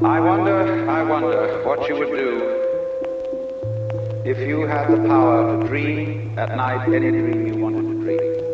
I wonder, I wonder what you would do if you had the power to dream at night any dream you wanted to dream.